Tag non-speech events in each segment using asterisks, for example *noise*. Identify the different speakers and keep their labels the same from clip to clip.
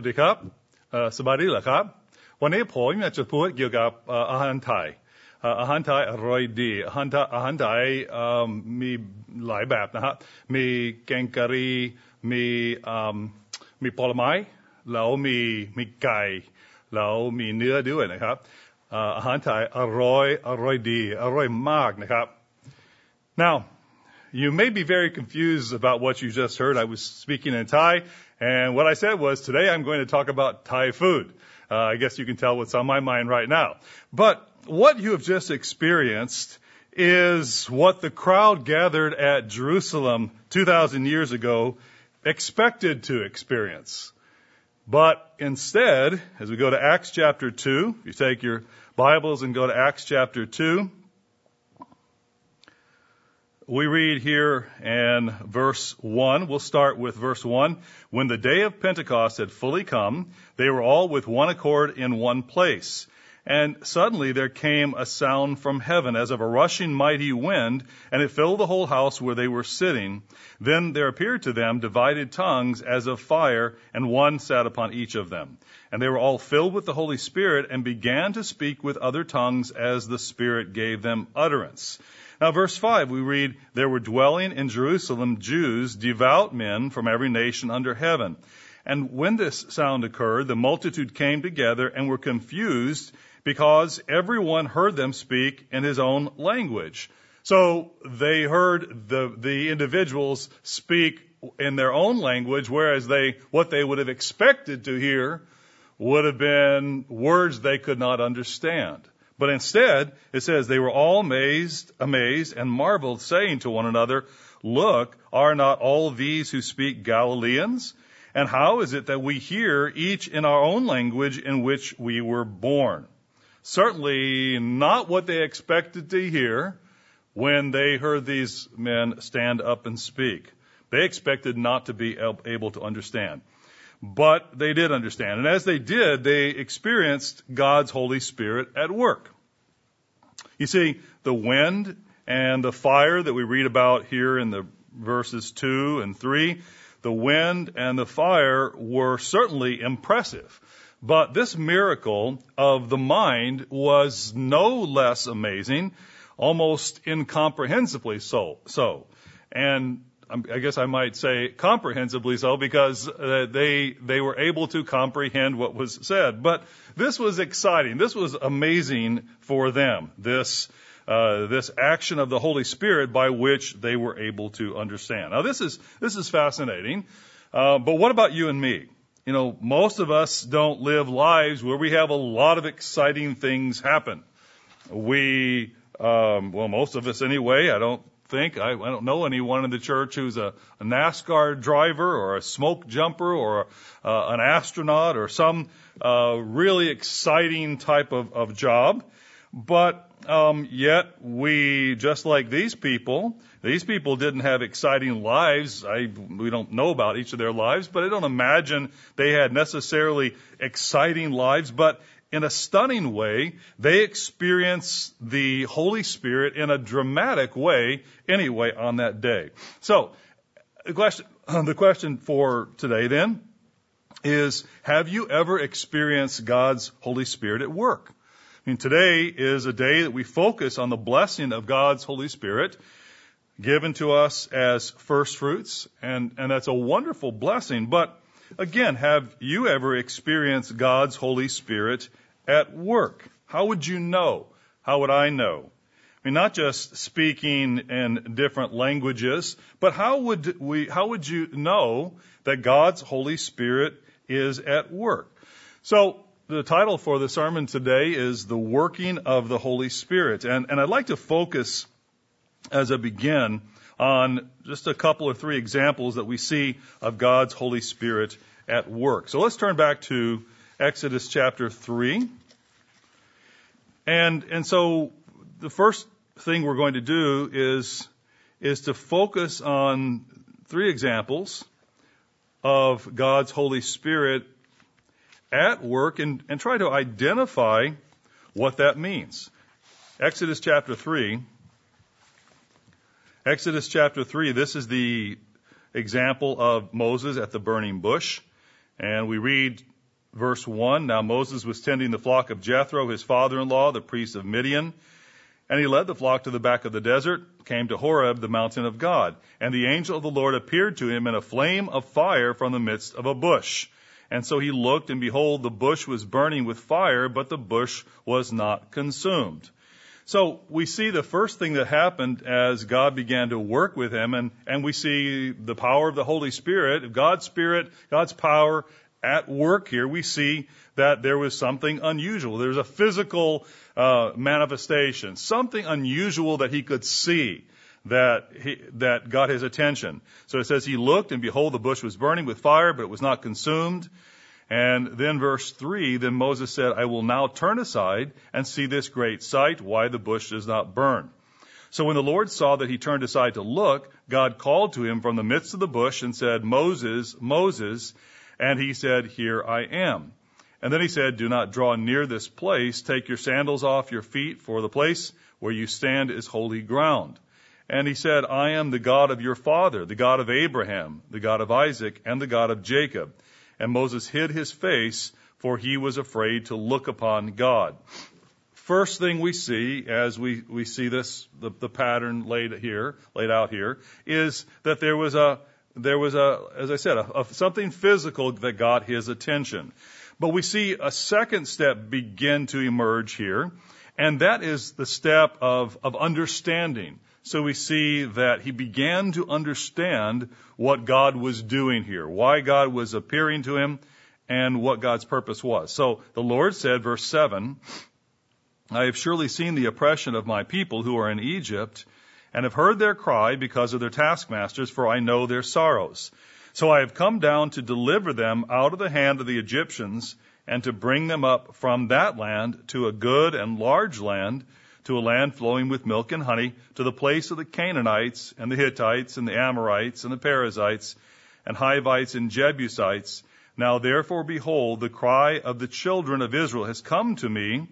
Speaker 1: วัสดีครับสบายดีเหรอครับ วันนี้ผมอยากจะพูดเกี่ยวกับอาหารไทย อาหารไทยอร่อยดี อาหารไทยอาหารไทยมีหลายแบบนะฮะ มีแกงกะหรี่ มีมีผลไม้ แล้วมีมีไก่ แล้วมีเนื้อด้วยนะครับ อาหารไทยอร่อยอร่อยดี อร่อยมากนะครับ Now, you may be very confused about what you just heard. I was speaking in Thai, and what I said was today I'm going to talk about Thai food. Uh, I guess you can tell what's on my mind right now. But what you have just experienced is what the crowd gathered at Jerusalem 2,000 years ago expected to experience. But instead, as we go to Acts chapter 2, you take your Bibles and go to Acts chapter 2, we read here in verse 1, we'll start with verse 1. When the day of Pentecost had fully come, they were all with one accord in one place. And suddenly there came a sound from heaven as of a rushing mighty wind, and it filled the whole house where they were sitting. Then there appeared to them divided tongues as of fire, and one sat upon each of them. And they were all filled with the Holy Spirit and began to speak with other tongues as the Spirit gave them utterance. Now, verse 5, we read, There were dwelling in Jerusalem Jews, devout men from every nation under heaven. And when this sound occurred, the multitude came together and were confused because everyone heard them speak in his own language. So they heard the, the individuals speak in their own language, whereas they, what they would have expected to hear would have been words they could not understand. But instead, it says they were all amazed, amazed and marveled, saying to one another, Look, are not all these who speak Galileans? And how is it that we hear each in our own language in which we were born? Certainly not what they expected to hear when they heard these men stand up and speak. They expected not to be able to understand. But they did understand. And as they did, they experienced God's Holy Spirit at work. You see, the wind and the fire that we read about here in the verses 2 and 3, the wind and the fire were certainly impressive. But this miracle of the mind was no less amazing, almost incomprehensibly so. so. And I guess I might say comprehensively so because uh, they they were able to comprehend what was said. But this was exciting. This was amazing for them. This uh, this action of the Holy Spirit by which they were able to understand. Now this is this is fascinating. Uh, but what about you and me? You know, most of us don't live lives where we have a lot of exciting things happen. We, um, well, most of us anyway. I don't think. I, I don't know anyone in the church who's a, a NASCAR driver or a smoke jumper or uh, an astronaut or some uh, really exciting type of, of job. But um, yet we, just like these people, these people didn't have exciting lives. I, we don't know about each of their lives, but I don't imagine they had necessarily exciting lives. But in a stunning way, they experience the Holy Spirit in a dramatic way anyway on that day. So, the question, *clears throat* the question for today then is, have you ever experienced God's Holy Spirit at work? I mean, today is a day that we focus on the blessing of God's Holy Spirit given to us as first fruits, and, and that's a wonderful blessing. But again, have you ever experienced God's Holy Spirit at work? How would you know? How would I know? I mean, not just speaking in different languages, but how would we, how would you know that God's Holy Spirit is at work? So, the title for the sermon today is The Working of the Holy Spirit. And, and I'd like to focus as I begin on just a couple or three examples that we see of God's Holy Spirit at work. So let's turn back to Exodus chapter 3. And, and so the first thing we're going to do is, is to focus on three examples of God's Holy Spirit at work and, and try to identify what that means. Exodus chapter 3. Exodus chapter 3, this is the example of Moses at the burning bush. And we read verse 1 Now Moses was tending the flock of Jethro, his father in law, the priest of Midian. And he led the flock to the back of the desert, came to Horeb, the mountain of God. And the angel of the Lord appeared to him in a flame of fire from the midst of a bush. And so he looked, and behold, the bush was burning with fire, but the bush was not consumed. So we see the first thing that happened as God began to work with him, and, and we see the power of the Holy Spirit, God's Spirit, God's power at work here. We see that there was something unusual. There's a physical uh, manifestation, something unusual that he could see that he, that got his attention. So it says he looked and behold the bush was burning with fire, but it was not consumed. And then verse three, then Moses said, I will now turn aside and see this great sight, why the bush does not burn. So when the Lord saw that he turned aside to look, God called to him from the midst of the bush and said, Moses, Moses. And he said, Here I am. And then he said, Do not draw near this place. Take your sandals off your feet, for the place where you stand is holy ground. And he said, I am the God of your father, the God of Abraham, the God of Isaac, and the God of Jacob. And Moses hid his face, for he was afraid to look upon God. First thing we see as we, we see this, the, the pattern laid here, laid out here, is that there was a, there was a, as I said, a, a, something physical that got his attention. But we see a second step begin to emerge here, and that is the step of, of understanding. So we see that he began to understand what God was doing here, why God was appearing to him, and what God's purpose was. So the Lord said, verse 7, I have surely seen the oppression of my people who are in Egypt, and have heard their cry because of their taskmasters, for I know their sorrows. So I have come down to deliver them out of the hand of the Egyptians, and to bring them up from that land to a good and large land, to a land flowing with milk and honey, to the place of the Canaanites and the Hittites and the Amorites and the Perizzites and Hivites and Jebusites. Now therefore behold, the cry of the children of Israel has come to me,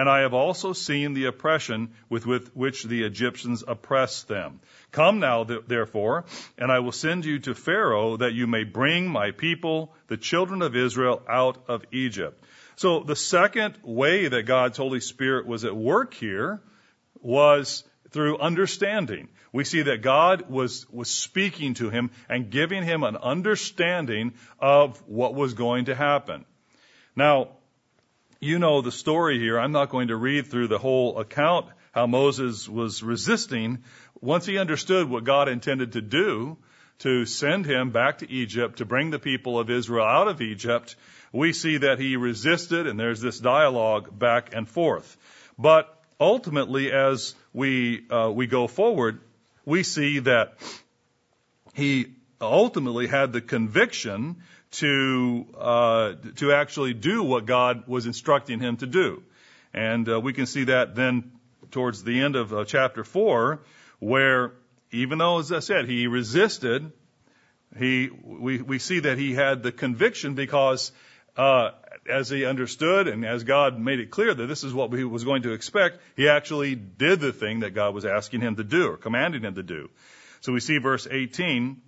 Speaker 1: and I have also seen the oppression with, with which the Egyptians oppress them. Come now, th- therefore, and I will send you to Pharaoh that you may bring my people, the children of Israel, out of Egypt. So the second way that God's Holy Spirit was at work here was through understanding. We see that God was, was speaking to him and giving him an understanding of what was going to happen. Now, you know the story here. I'm not going to read through the whole account how Moses was resisting. Once he understood what God intended to do, to send him back to Egypt, to bring the people of Israel out of Egypt, we see that he resisted, and there's this dialogue back and forth. But ultimately, as we uh, we go forward, we see that he ultimately had the conviction to uh, to actually do what God was instructing him to do, and uh, we can see that then towards the end of uh, chapter four, where even though, as I said, he resisted, he we we see that he had the conviction because uh, as he understood and as God made it clear that this is what he was going to expect, he actually did the thing that God was asking him to do or commanding him to do. So we see verse 18.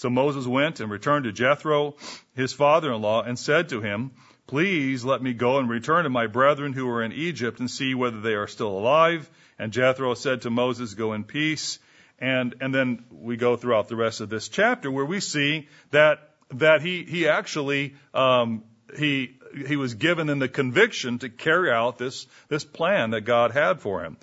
Speaker 1: So Moses went and returned to Jethro, his father-in-law, and said to him, Please let me go and return to my brethren who are in Egypt and see whether they are still alive. And Jethro said to Moses, Go in peace. And, and then we go throughout the rest of this chapter where we see that, that he, he actually, um, he, he was given in the conviction to carry out this, this plan that God had for him.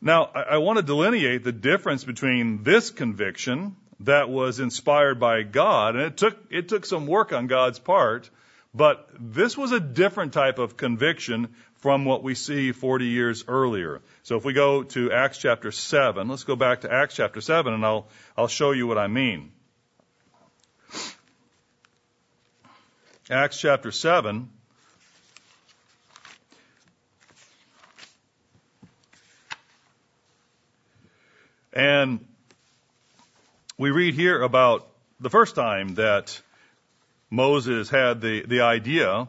Speaker 1: Now, I, I want to delineate the difference between this conviction that was inspired by God, and it took, it took some work on God's part, but this was a different type of conviction from what we see 40 years earlier. So if we go to Acts chapter 7, let's go back to Acts chapter 7 and I'll, I'll show you what I mean. Acts chapter 7. And we read here about the first time that Moses had the, the idea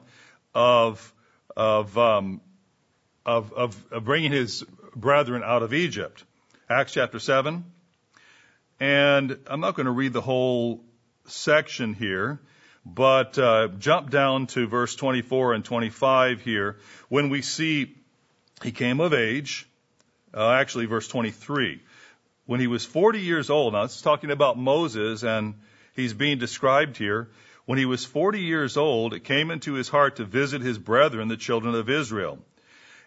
Speaker 1: of, of, um, of, of, of bringing his brethren out of Egypt. Acts chapter 7. And I'm not going to read the whole section here, But uh, jump down to verse 24 and 25 here when we see he came of age. Uh, actually, verse 23. When he was 40 years old, now it's talking about Moses, and he's being described here. When he was 40 years old, it came into his heart to visit his brethren, the children of Israel.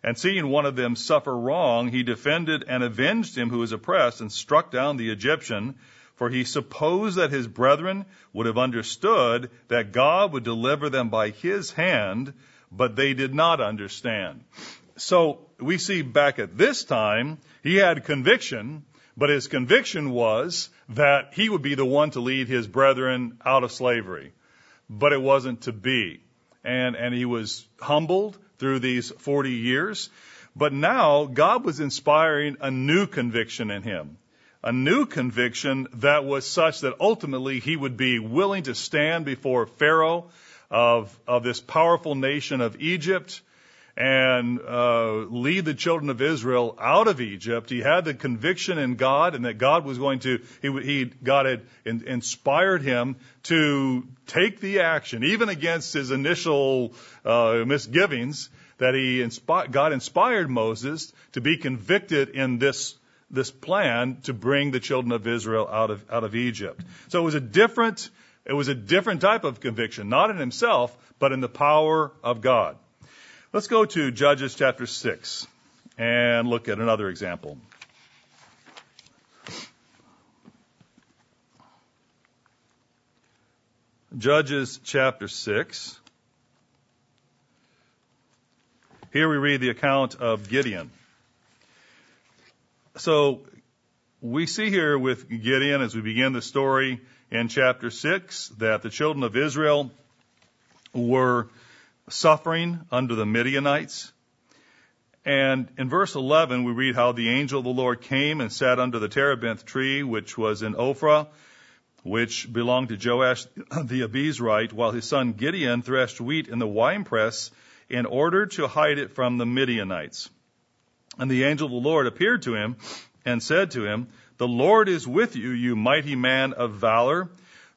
Speaker 1: And seeing one of them suffer wrong, he defended and avenged him who was oppressed and struck down the Egyptian for he supposed that his brethren would have understood that God would deliver them by his hand, but they did not understand. So we see back at this time, he had conviction, but his conviction was that he would be the one to lead his brethren out of slavery. But it wasn't to be. And, and he was humbled through these 40 years. But now God was inspiring a new conviction in him a new conviction that was such that ultimately he would be willing to stand before Pharaoh of, of this powerful nation of Egypt and uh, lead the children of Israel out of Egypt. He had the conviction in God, and that God was going to. He, he God had in, inspired him to take the action, even against his initial uh, misgivings. That he inspi- God inspired Moses to be convicted in this this plan to bring the children of Israel out of, out of Egypt. So it was a different, it was a different type of conviction, not in himself, but in the power of God. Let's go to Judges chapter 6 and look at another example. Judges chapter 6. Here we read the account of Gideon. So we see here with Gideon as we begin the story in chapter 6 that the children of Israel were suffering under the Midianites. And in verse 11, we read how the angel of the Lord came and sat under the terebinth tree, which was in Ophrah, which belonged to Joash the Abiezrite, while his son Gideon threshed wheat in the winepress in order to hide it from the Midianites. And the angel of the Lord appeared to him and said to him, The Lord is with you, you mighty man of valor.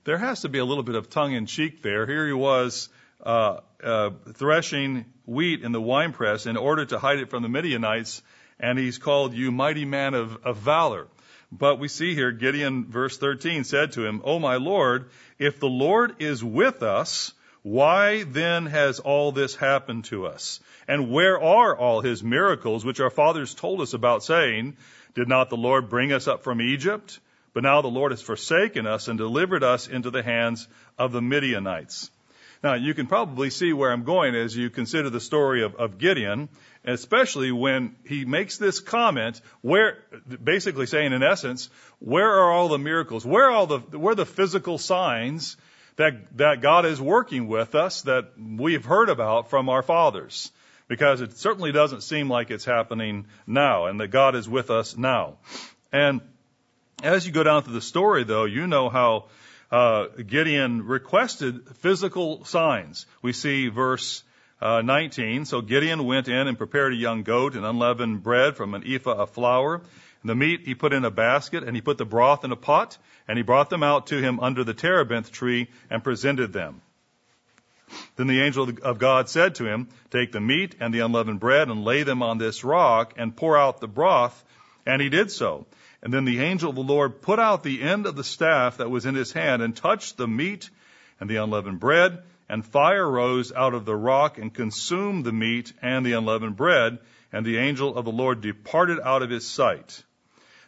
Speaker 1: There has to be a little bit of tongue in cheek there. Here he was Uh, uh, threshing wheat in the winepress in order to hide it from the Midianites, and he's called you mighty man of, of valor. But we see here Gideon, verse 13, said to him, O my Lord, if the Lord is with us, why then has all this happened to us? And where are all his miracles, which our fathers told us about, saying, Did not the Lord bring us up from Egypt? But now the Lord has forsaken us and delivered us into the hands of the Midianites. Now, you can probably see where I'm going as you consider the story of, of Gideon, especially when he makes this comment, where, basically saying in essence, where are all the miracles? Where are all the, where are the physical signs that, that God is working with us that we've heard about from our fathers? because it certainly doesn't seem like it's happening now and that God is with us now. And as you go down through the story, though, you know how uh, Gideon requested physical signs. We see verse uh, 19. So Gideon went in and prepared a young goat and unleavened bread from an ephah of flour. And the meat he put in a basket, and he put the broth in a pot, and he brought them out to him under the terebinth tree and presented them. Then the angel of God said to him, Take the meat and the unleavened bread and lay them on this rock and pour out the broth. And he did so. And then the angel of the Lord put out the end of the staff that was in his hand and touched the meat and the unleavened bread, and fire rose out of the rock and consumed the meat and the unleavened bread, and the angel of the Lord departed out of his sight.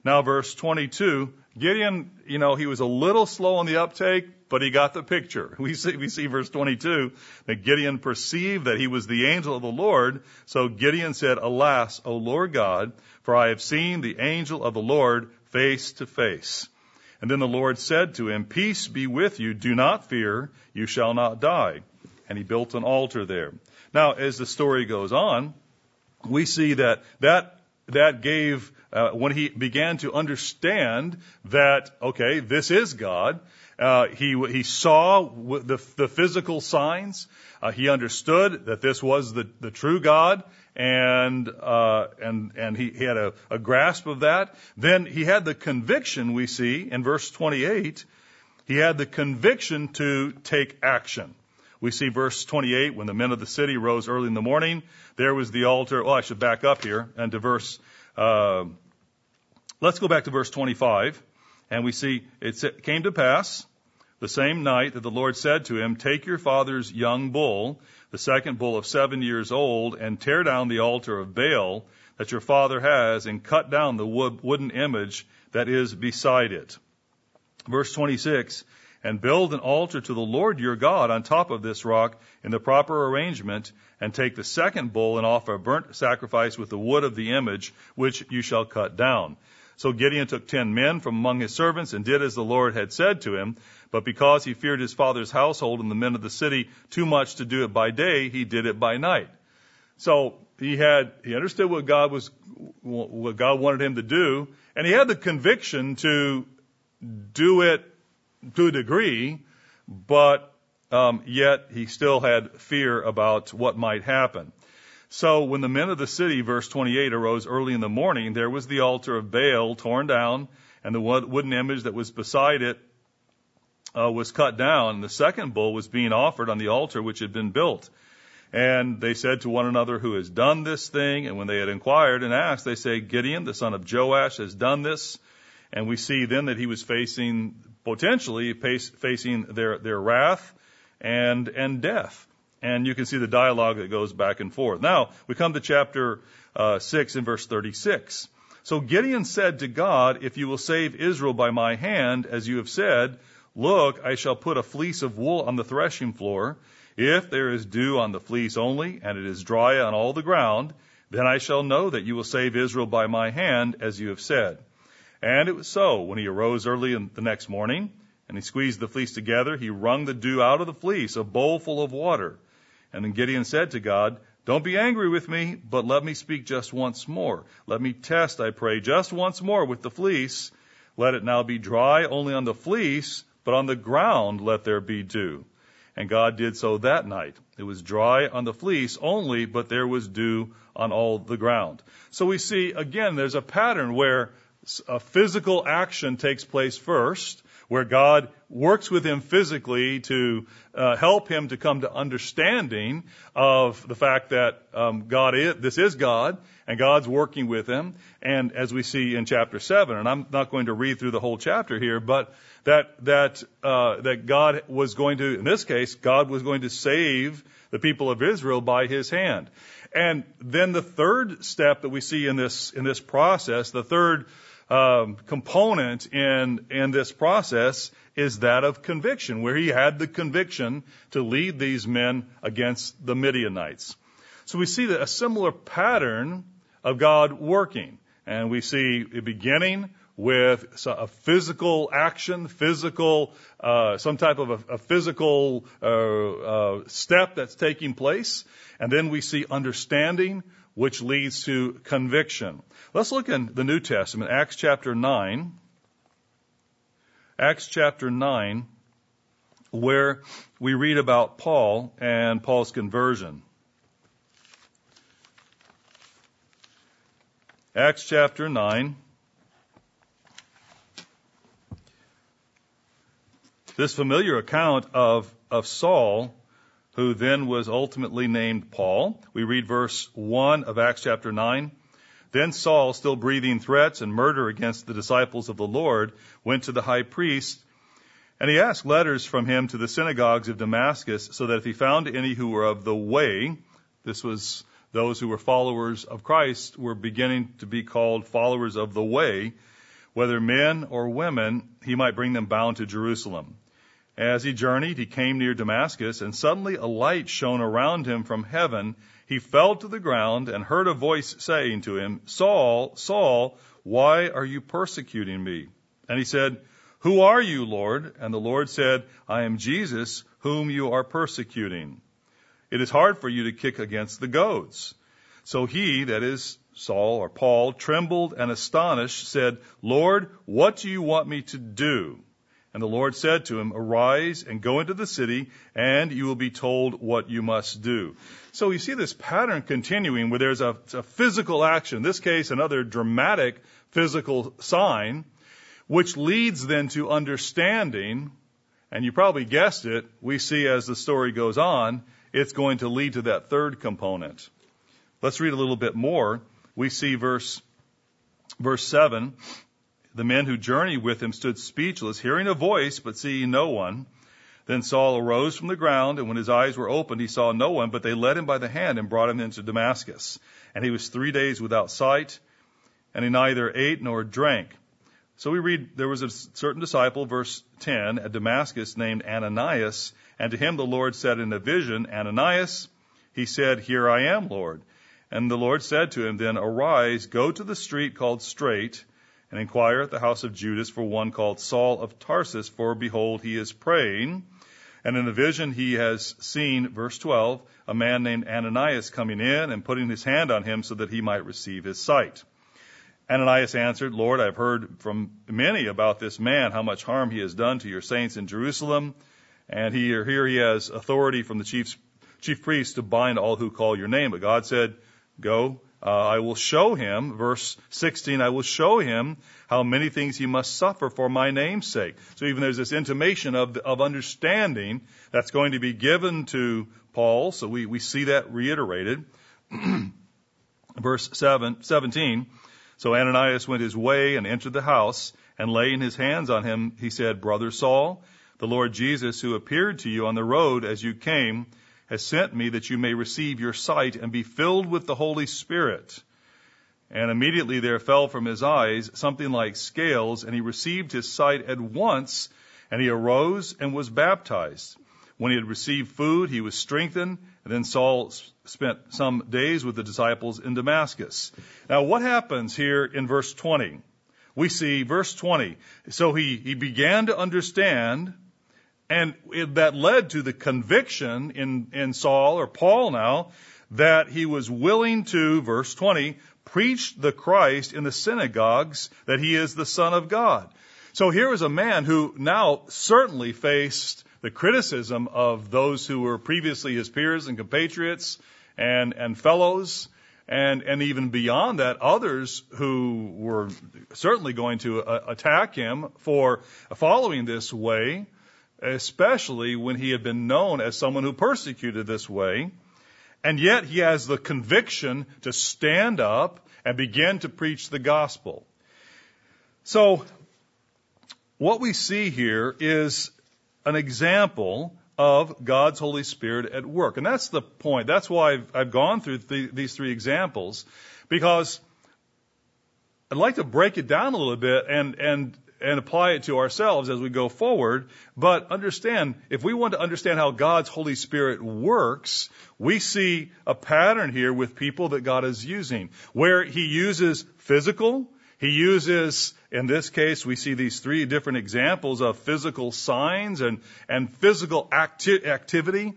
Speaker 1: Now, verse 22, Gideon, you know, he was a little slow on the uptake, but he got the picture. *laughs* We see, we see verse 22 that Gideon perceived that he was the angel of the Lord. So Gideon said, Alas, O Lord God, for I have seen the angel of the Lord face to face. And then the Lord said to him, Peace be with you. Do not fear. You shall not die. And he built an altar there. Now, as the story goes on, we see that that, that gave, uh, when he began to understand that, okay, this is God, uh, he, he saw the, the physical signs. Uh, he understood that this was the, the true God, and uh, and and he, he had a, a grasp of that. Then he had the conviction we see in verse 28 He had the conviction to take action. We see verse 28, when the men of the city rose early in the morning, there was the altar. Well, I should back up here and to verse, uh, let's go back to verse 25. And we see it came to pass the same night that the Lord said to him, Take your father's young bull, the second bull of seven years old, and tear down the altar of Baal that your father has, and cut down the wood, wooden image that is beside it. Verse 26, and build an altar to the Lord your God on top of this rock in the proper arrangement, and take the second bull and offer a burnt sacrifice with the wood of the image, which you shall cut down. So Gideon took ten men from among his servants and did as the Lord had said to him. But because he feared his father's household and the men of the city too much to do it by day, he did it by night. So he had, he understood what God was, what God wanted him to do, and he had the conviction to do it to a degree, but um, yet he still had fear about what might happen. So when the men of the city, verse 28, arose early in the morning, there was the altar of Baal torn down, and the wooden image that was beside it uh, was cut down. And the second bull was being offered on the altar which had been built. And they said to one another, Who has done this thing? And when they had inquired and asked, they say, Gideon, the son of Joash, has done this. And we see then that he was facing, potentially facing their, their wrath and, and death. And you can see the dialogue that goes back and forth. Now, we come to chapter uh, 6 and verse 36. So Gideon said to God, If you will save Israel by my hand, as you have said, look, I shall put a fleece of wool on the threshing floor. If there is dew on the fleece only, and it is dry on all the ground, then I shall know that you will save Israel by my hand, as you have said. And it was so. When he arose early in the next morning, and he squeezed the fleece together, he wrung the dew out of the fleece, a bowl full of water. And then Gideon said to God, Don't be angry with me, but let me speak just once more. Let me test, I pray, just once more with the fleece. Let it now be dry only on the fleece, but on the ground let there be dew. And God did so that night. It was dry on the fleece only, but there was dew on all the ground. So we see, again, there's a pattern where a physical action takes place first, where God works with him physically to uh, help him to come to understanding of the fact that um, God is this is God and God's working with him. And as we see in chapter seven, and I'm not going to read through the whole chapter here, but that that uh, that God was going to, in this case, God was going to save the people of Israel by His hand. And then the third step that we see in this in this process, the third um, component in in this process is that of conviction, where he had the conviction to lead these men against the Midianites. So we see that a similar pattern of God working, and we see a beginning with a physical action, physical, uh, some type of a, a physical uh, uh, step that's taking place, and then we see understanding, which leads to conviction. Let's look in the New Testament, Acts chapter 9. Acts chapter 9, where we read about Paul and Paul's conversion. Acts chapter 9. This familiar account of, of Saul who then was ultimately named Paul. We read verse 1 of Acts chapter 9. Then Saul, still breathing threats and murder against the disciples of the Lord, went to the high priest, and he asked letters from him to the synagogues of Damascus, so that if he found any who were of the way, this was those who were followers of Christ, were beginning to be called followers of the way, whether men or women, he might bring them bound to Jerusalem. As he journeyed, he came near Damascus, and suddenly a light shone around him from heaven. He fell to the ground and heard a voice saying to him, Saul, Saul, why are you persecuting me? And he said, Who are you, Lord? And the Lord said, I am Jesus, whom you are persecuting. It is hard for you to kick against the goads. So he, that is Saul or Paul, trembled and astonished, said, Lord, what do you want me to do? And the Lord said to him, Arise and go into the city, and you will be told what you must do. So you see this pattern continuing where there's a, a physical action, in this case, another dramatic physical sign, which leads then to understanding And you probably guessed it, we see as the story goes on, it's going to lead to that third component. Let's read a little bit more. We see verse, verse 7. The men who journeyed with him stood speechless, hearing a voice, but seeing no one. Then Saul arose from the ground, and when his eyes were opened, he saw no one, but they led him by the hand and brought him into Damascus. And he was three days without sight, and he neither ate nor drank. So we read, there was a certain disciple, verse 10, at Damascus named Ananias, and to him the Lord said in a vision, Ananias, he said, Here I am, Lord. And the Lord said to him, Then arise, go to the street called Straight, and inquire at the house of Judas for one called Saul of Tarsus, for behold, he is praying. And in a vision he has seen, verse 12, a man named Ananias coming in and putting his hand on him so that he might receive his sight. Ananias answered, Lord, I've heard from many about this man, how much harm he has done to your saints in Jerusalem. And he, here he has authority from the chief, chief priest to bind all who call your name. But God said, Go, uh, I will show him, verse 16, I will show him how many things he must suffer for my name's sake. So even there's this intimation of, of understanding that's going to be given to Paul. So we, we see that reiterated. *clears throat* verse 7, 17. So Ananias went his way and entered the house, and laying his hands on him, he said, Brother Saul, the Lord Jesus, who appeared to you on the road as you came, has sent me that you may receive your sight and be filled with the Holy Spirit. And immediately there fell from his eyes something like scales, and he received his sight at once, and he arose and was baptized. When he had received food, he was strengthened, and then Saul spent some days with the disciples in Damascus. Now, what happens here in verse 20? We see verse 20. So he, he began to understand, and it, that led to the conviction in, in Saul, or Paul now, that he was willing to, verse 20, preach the Christ in the synagogues that he is the Son of God. So here is a man who now certainly faced the criticism of those who were previously his peers and compatriots and, and fellows, and, and even beyond that, others who were certainly going to uh, attack him for following this way, especially when he had been known as someone who persecuted this way. And yet he has the conviction to stand up and begin to preach the gospel. So, what we see here is an example of God's Holy Spirit at work. And that's the point. That's why I've, I've gone through th- these three examples, because I'd like to break it down a little bit and, and, and apply it to ourselves as we go forward. But understand, if we want to understand how God's Holy Spirit works, we see a pattern here with people that God is using, where He uses physical, he uses, in this case, we see these three different examples of physical signs and, and physical acti- activity.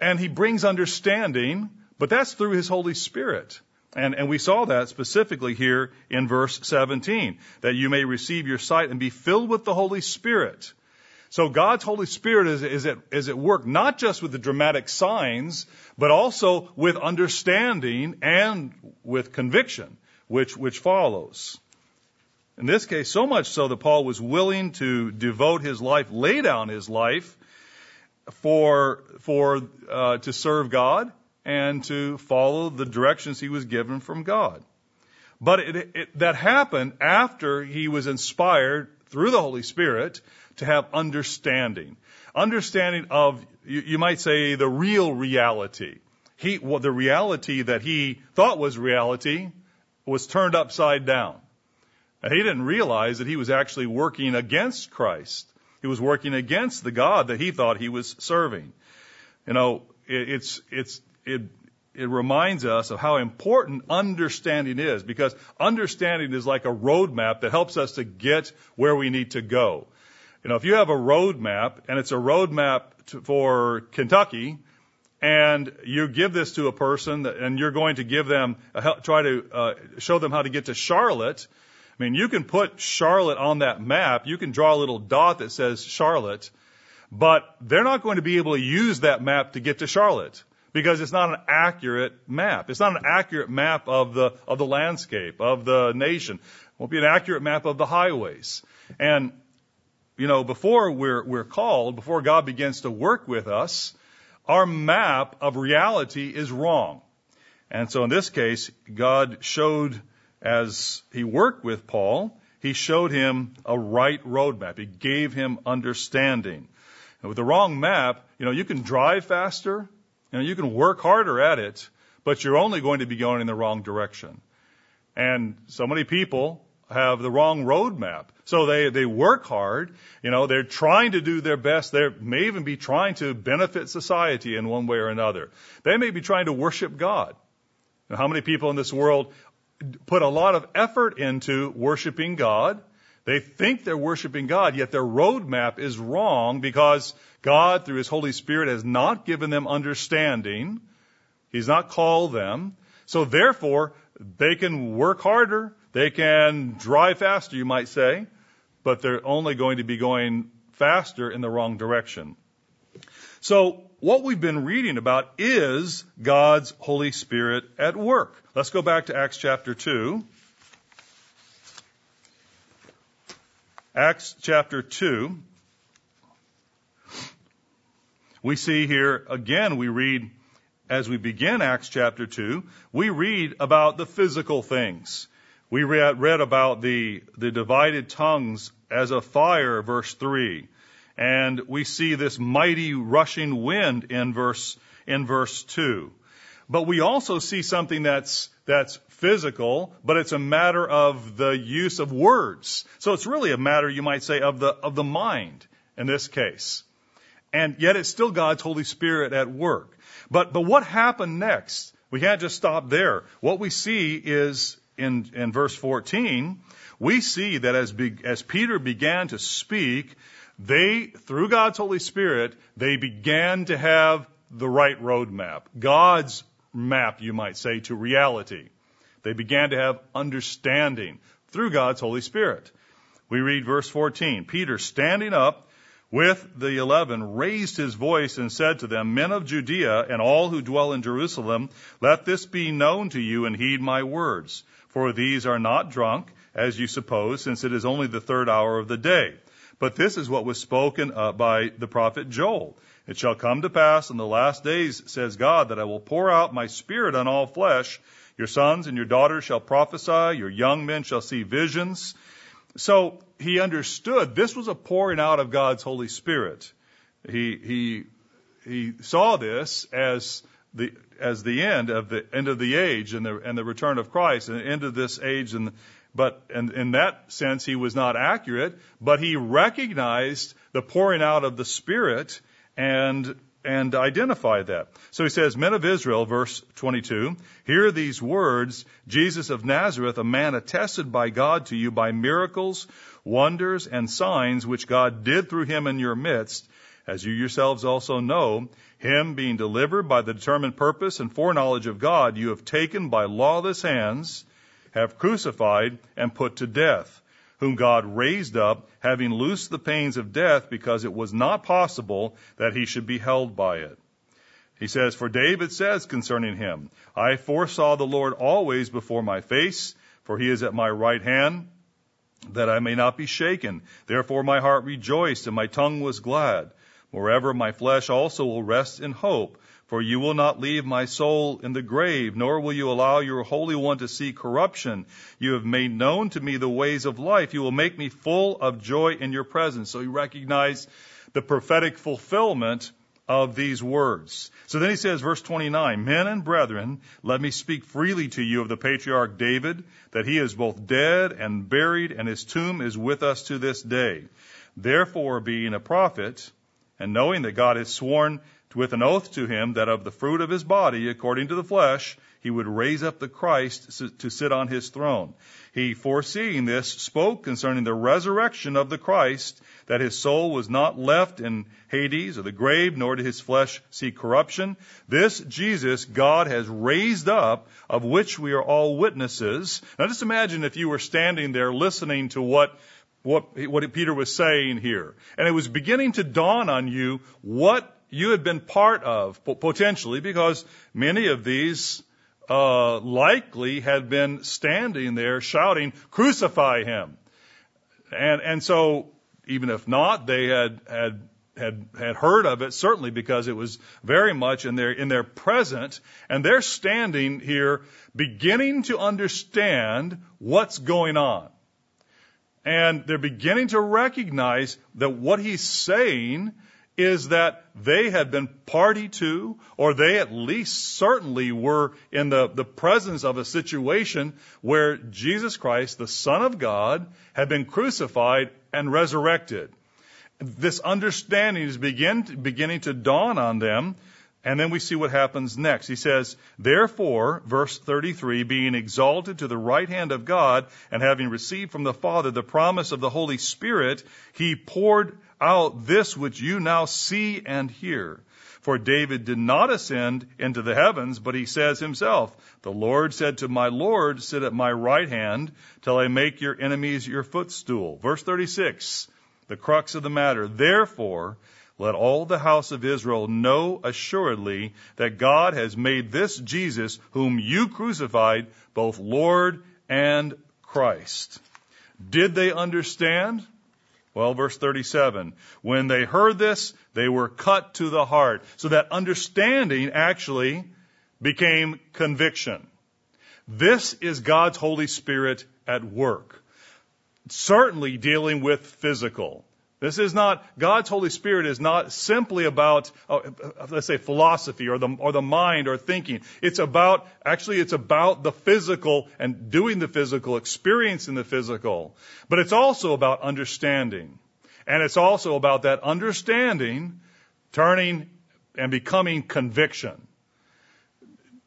Speaker 1: And he brings understanding, but that's through his Holy Spirit. And, and we saw that specifically here in verse 17, that you may receive your sight and be filled with the Holy Spirit. So God's Holy Spirit is, is, at, is at work not just with the dramatic signs, but also with understanding and with conviction, which, which follows. In this case, so much so that Paul was willing to devote his life, lay down his life for, for, uh, to serve God and to follow the directions he was given from God. But it, it, that happened after he was inspired through the Holy Spirit to have understanding. Understanding of, you, you might say, the real reality. He, well, the reality that he thought was reality was turned upside down. And he didn't realize that he was actually working against Christ. He was working against the God that he thought he was serving. You know, it, it's, it's, it, it reminds us of how important understanding is because understanding is like a roadmap that helps us to get where we need to go. You know, if you have a roadmap and it's a roadmap to, for Kentucky, and you give this to a person and you're going to give them a, try to uh, show them how to get to Charlotte, I mean, you can put Charlotte on that map. You can draw a little dot that says Charlotte, but they're not going to be able to use that map to get to Charlotte because it's not an accurate map. It's not an accurate map of the, of the landscape, of the nation. It won't be an accurate map of the highways. And you know, before we're, we're called, before God begins to work with us, our map of reality is wrong. And so in this case, God showed as he worked with Paul, he showed him a right roadmap. He gave him understanding. And with the wrong map, you know, you can drive faster, you know, you can work harder at it, but you're only going to be going in the wrong direction. And so many people have the wrong roadmap. So they, they work hard, you know, they're trying to do their best. They may even be trying to benefit society in one way or another. They may be trying to worship God. And how many people in this world put a lot of effort into worshiping God? They think they're worshiping God, yet their roadmap is wrong because God, through His Holy Spirit, has not given them understanding. He's not called them. So therefore, they can work harder. They can drive faster, you might say, but they're only going to be going faster in the wrong direction. So what we've been reading about is God's Holy Spirit at work. Let's go back to Acts chapter 2. Acts chapter 2. We see here, again, we read, as we begin Acts chapter 2, we read about the physical things. We read, about the, the divided tongues as a fire, verse 3. And we see this mighty rushing wind in verse, in verse 2. But we also see something that's, that's physical, but it's a matter of the use of words. So it's really a matter, you might say, of the, of the mind in this case. And yet it's still God's Holy Spirit at work. But, but what happened next? We can't just stop there. What we see is in, in verse 14, we see that as, be, as Peter began to speak, they, through God's Holy Spirit, they began to have the right roadmap. God's map, you might say, to reality. They began to have understanding through God's Holy Spirit. We read verse 14. Peter, standing up with the eleven, raised his voice and said to them, Men of Judea and all who dwell in Jerusalem, let this be known to you and heed my words. For these are not drunk, as you suppose, since it is only the third hour of the day. But this is what was spoken uh, by the prophet Joel. It shall come to pass in the last days, says God, that I will pour out my spirit on all flesh. Your sons and your daughters shall prophesy. Your young men shall see visions. So he understood this was a pouring out of God's Holy Spirit. He, he, he saw this as the, as the end of the end of the age and the, and the return of Christ and the end of this age and, but in, in that sense he was not accurate, but he recognized the pouring out of the Spirit and and identify that. So he says, Men of Israel, verse 22, hear these words Jesus of Nazareth, a man attested by God to you by miracles, wonders, and signs which God did through him in your midst, as you yourselves also know, him being delivered by the determined purpose and foreknowledge of God, you have taken by lawless hands, have crucified, and put to death whom God raised up, having loosed the pains of death, because it was not possible that he should be held by it. He says, For David says concerning him, I foresaw the Lord always before my face, for he is at my right hand, that I may not be shaken. Therefore my heart rejoiced, and my tongue was glad. Moreover, my flesh also will rest in hope, for you will not leave my soul in the grave, nor will you allow your Holy One to see corruption. You have made known to me the ways of life. You will make me full of joy in your presence. So he recognized the prophetic fulfillment of these words. So then he says, verse 29, Men and brethren, let me speak freely to you of the patriarch David, that he is both dead and buried, and his tomb is with us to this day. Therefore, being a prophet, and knowing that God has sworn with an oath to him that of the fruit of his body, according to the flesh, he would raise up the Christ to sit on his throne. He, foreseeing this, spoke concerning the resurrection of the Christ, that his soul was not left in Hades or the grave, nor did his flesh see corruption. This Jesus God has raised up, of which we are all witnesses. Now just imagine if you were standing there listening to what what, what Peter was saying here. And it was beginning to dawn on you what you had been part of, potentially, because many of these uh, likely had been standing there shouting, "Crucify him!" And and so even if not, they had, had, had, had heard of it, certainly because it was very much in their, in their present, and they're standing here beginning to understand what's going on. And they're beginning to recognize that what he's saying is that they had been party to, or they at least certainly were in the, the presence of a situation where Jesus Christ, the Son of God, had been crucified and resurrected. This understanding is begin, beginning to dawn on them. And then we see what happens next. He says, Therefore, verse 33, being exalted to the right hand of God and having received from the Father the promise of the Holy Spirit, he poured out this which you now see and hear. For David did not ascend into the heavens, but he says himself, The Lord said to my Lord, Sit at my right hand till I make your enemies your footstool. Verse 36, the crux of the matter. Therefore, let all the house of Israel know assuredly that God has made this Jesus, whom you crucified, both Lord and Christ. Did they understand? Well, verse 37. When they heard this, they were cut to the heart. So that understanding actually became conviction. This is God's Holy Spirit at work. Certainly dealing with physical. This is not, God's Holy Spirit is not simply about, oh, let's say philosophy or the, or the mind or thinking. It's about, actually it's about the physical and doing the physical, experiencing the physical. But it's also about understanding. And it's also about that understanding turning and becoming conviction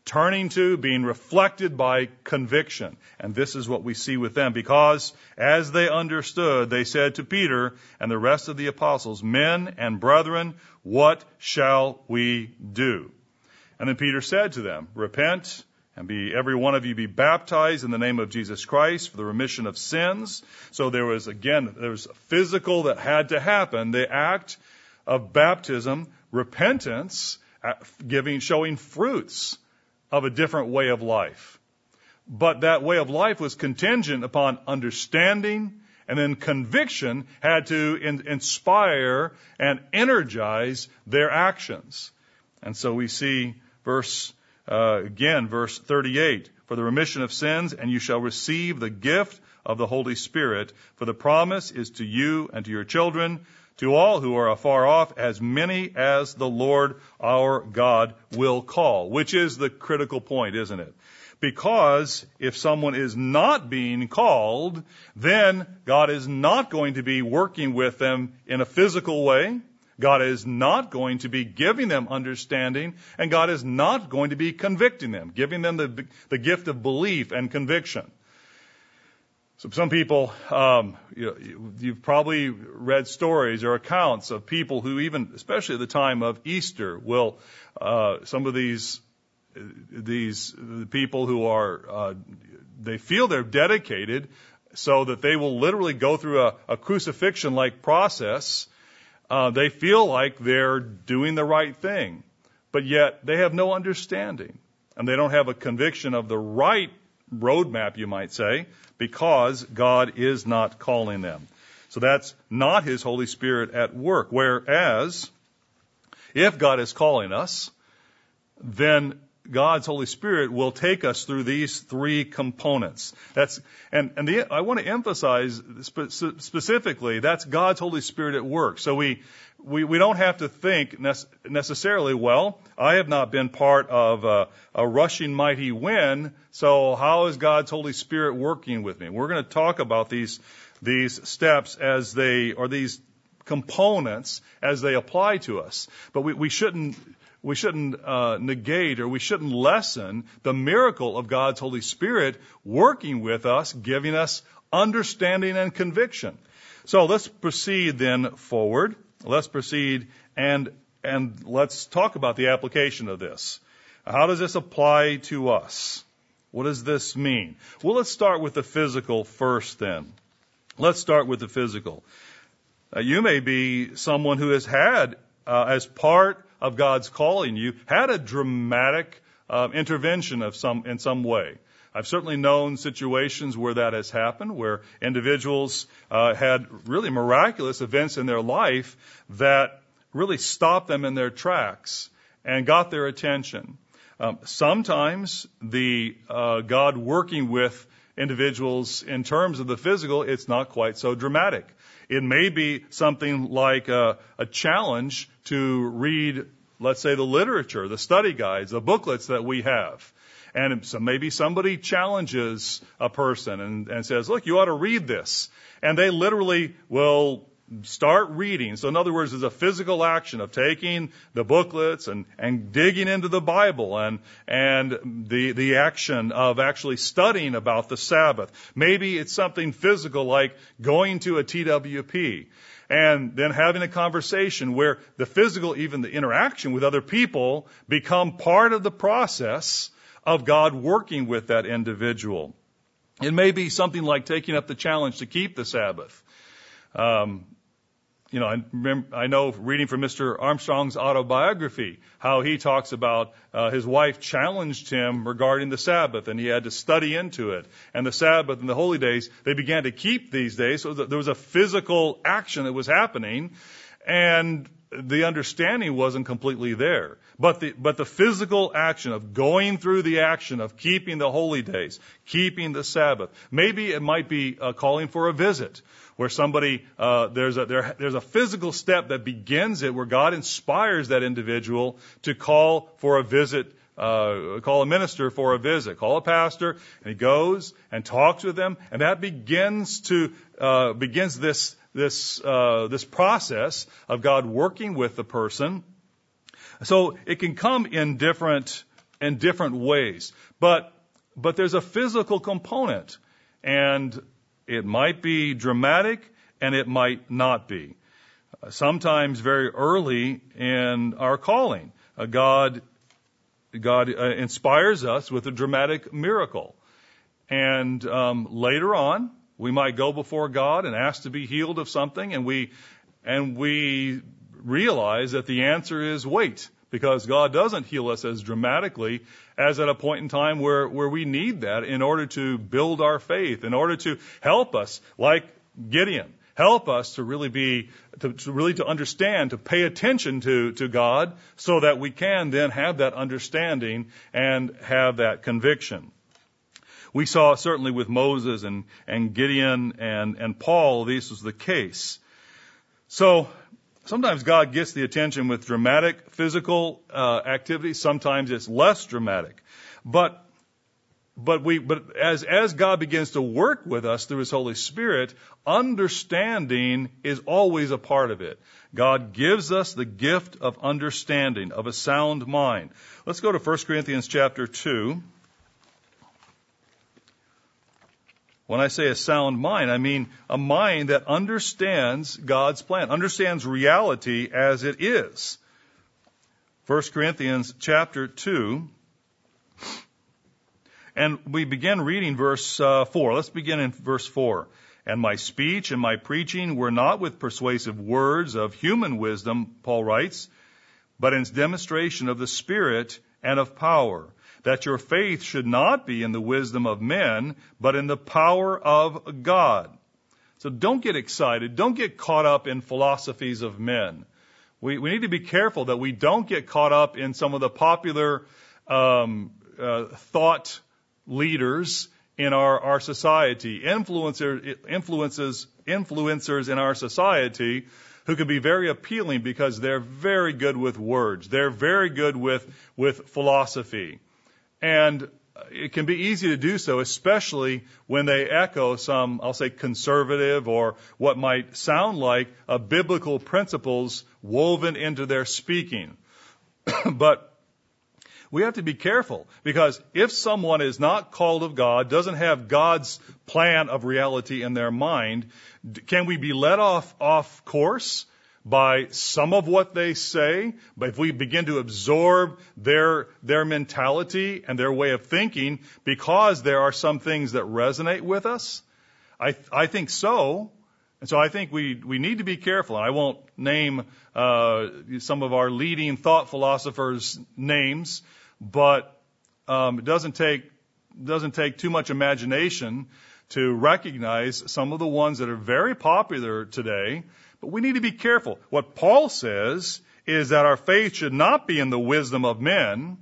Speaker 1: turning to, being reflected by conviction. And this is what we see with them because as they understood, they said to Peter and the rest of the apostles, men and brethren, what shall we do? And then Peter said to them, repent and be every one of you be baptized in the name of Jesus Christ for the remission of sins. So there was again, there was physical that had to happen. The act of baptism, repentance, giving, showing fruits of a different way of life. But that way of life was contingent upon understanding and then conviction had to in, inspire and energize their actions. And so we see verse, uh, again, verse 38, for the remission of sins, and you shall receive the gift of the Holy Spirit, for the promise is to you and to your children, to all who are afar off, as many as the Lord our God will call, which is the critical point, isn't it? Because if someone is not being called, then God is not going to be working with them in a physical way. God is not going to be giving them understanding, and God is not going to be convicting them, giving them the, the gift of belief and conviction. So some people, um, you, you've probably read stories or accounts of people who even, especially at the time of Easter, will, uh, some of these, these people who are, uh, they feel they're dedicated so that they will literally go through a, a crucifixion like process. Uh, they feel like they're doing the right thing, but yet they have no understanding and they don't have a conviction of the right roadmap, you might say, because God is not calling them. So that's not His Holy Spirit at work. Whereas, if God is calling us, then God's Holy Spirit will take us through these three components. That's, and, and the, I want to emphasize spe- specifically, that's God's Holy Spirit at work. So we, we, we don't have to think necessarily, well, I have not been part of a, a rushing mighty wind, so how is God's Holy Spirit working with me? We're going to talk about these, these steps as they, or these components as they apply to us. But we, we shouldn't, we shouldn't uh, negate or we shouldn't lessen the miracle of God's Holy Spirit working with us, giving us understanding and conviction. So let's proceed then forward. Let's proceed and, and let's talk about the application of this. How does this apply to us? What does this mean? Well, let's start with the physical first then. Let's start with the physical. Uh, you may be someone who has had, uh, as part of God's calling you, had a dramatic uh, intervention of some in some way. I've certainly known situations where that has happened, where individuals uh, had really miraculous events in their life that really stopped them in their tracks and got their attention. Um, sometimes the uh, God working with individuals in terms of the physical, it's not quite so dramatic. It may be something like a, a challenge to read, let's say, the literature, the study guides, the booklets that we have. And so maybe somebody challenges a person and, and says, look, you ought to read this. And they literally will start reading. So in other words, there's a physical action of taking the booklets and, and digging into the Bible and, and the, the action of actually studying about the Sabbath. Maybe it's something physical like going to a TWP and then having a conversation where the physical, even the interaction with other people become part of the process of God working with that individual. It may be something like taking up the challenge to keep the Sabbath. Um, you know, I, know reading from Mr. Armstrong's autobiography how he talks about uh, his wife challenged him regarding the Sabbath, and he had to study into it. And the Sabbath and the holy days, they began to keep these days, so there was a physical action that was happening, and the understanding wasn't completely there. But the, but the physical action of going through the action of keeping the holy days, keeping the Sabbath, maybe it might be uh, calling for a visit where somebody uh, there's a there, there's a physical step that begins it where God inspires that individual to call for a visit uh, call a minister for a visit, call a pastor, and he goes and talks with them, and that begins to uh, begins this this uh, this process of God working with the person. So it can come in different in different ways, but but there's a physical component, and it might be dramatic, and it might not be. Sometimes very early in our calling, uh, God God uh, inspires us with a dramatic miracle, and um, later on we might go before God and ask to be healed of something, and we and we realize that the answer is wait, because God doesn't heal us as dramatically as at a point in time where, where we need that in order to build our faith, in order to help us, like Gideon, help us to really be, to, to really to understand, to pay attention to, to God so that we can then have that understanding and have that conviction. We saw certainly with Moses and, and Gideon and, and Paul, this was the case. So sometimes God gets the attention with dramatic physical uh, activity. Sometimes it's less dramatic. But but we but as as God begins to work with us through His Holy Spirit, understanding is always a part of it. God gives us the gift of understanding, of a sound mind. Let's go to 1 Corinthians chapter 2. When I say a sound mind, I mean a mind that understands God's plan, understands reality as it is. 1 Corinthians chapter 2. And we begin reading verse uh, 4. Let's begin in verse 4. And my speech and my preaching were not with persuasive words of human wisdom, Paul writes, but in demonstration of the Spirit and of power that your faith should not be in the wisdom of men, but in the power of God. So don't get excited. Don't get caught up in philosophies of men. We, we need to be careful that we don't get caught up in some of the popular um, uh, thought leaders in our, our society, influencer, influences, influencers in our society who can be very appealing because they're very good with words. They're very good with, with philosophy. And it can be easy to do so, especially when they echo some, I'll say, conservative or what might sound like a biblical principles woven into their speaking. *clears throat* but we have to be careful because if someone is not called of God, doesn't have God's plan of reality in their mind, can we be let off off course by some of what they say, but if we begin to absorb their, their mentality and their way of thinking because there are some things that resonate with us, I, I think so. And so I think we, we need to be careful. And I won't name uh, some of our leading thought philosophers' names, but um, it doesn't take doesn't take too much imagination to recognize some of the ones that are very popular today. But we need to be careful. What Paul says is that our faith should not be in the wisdom of men.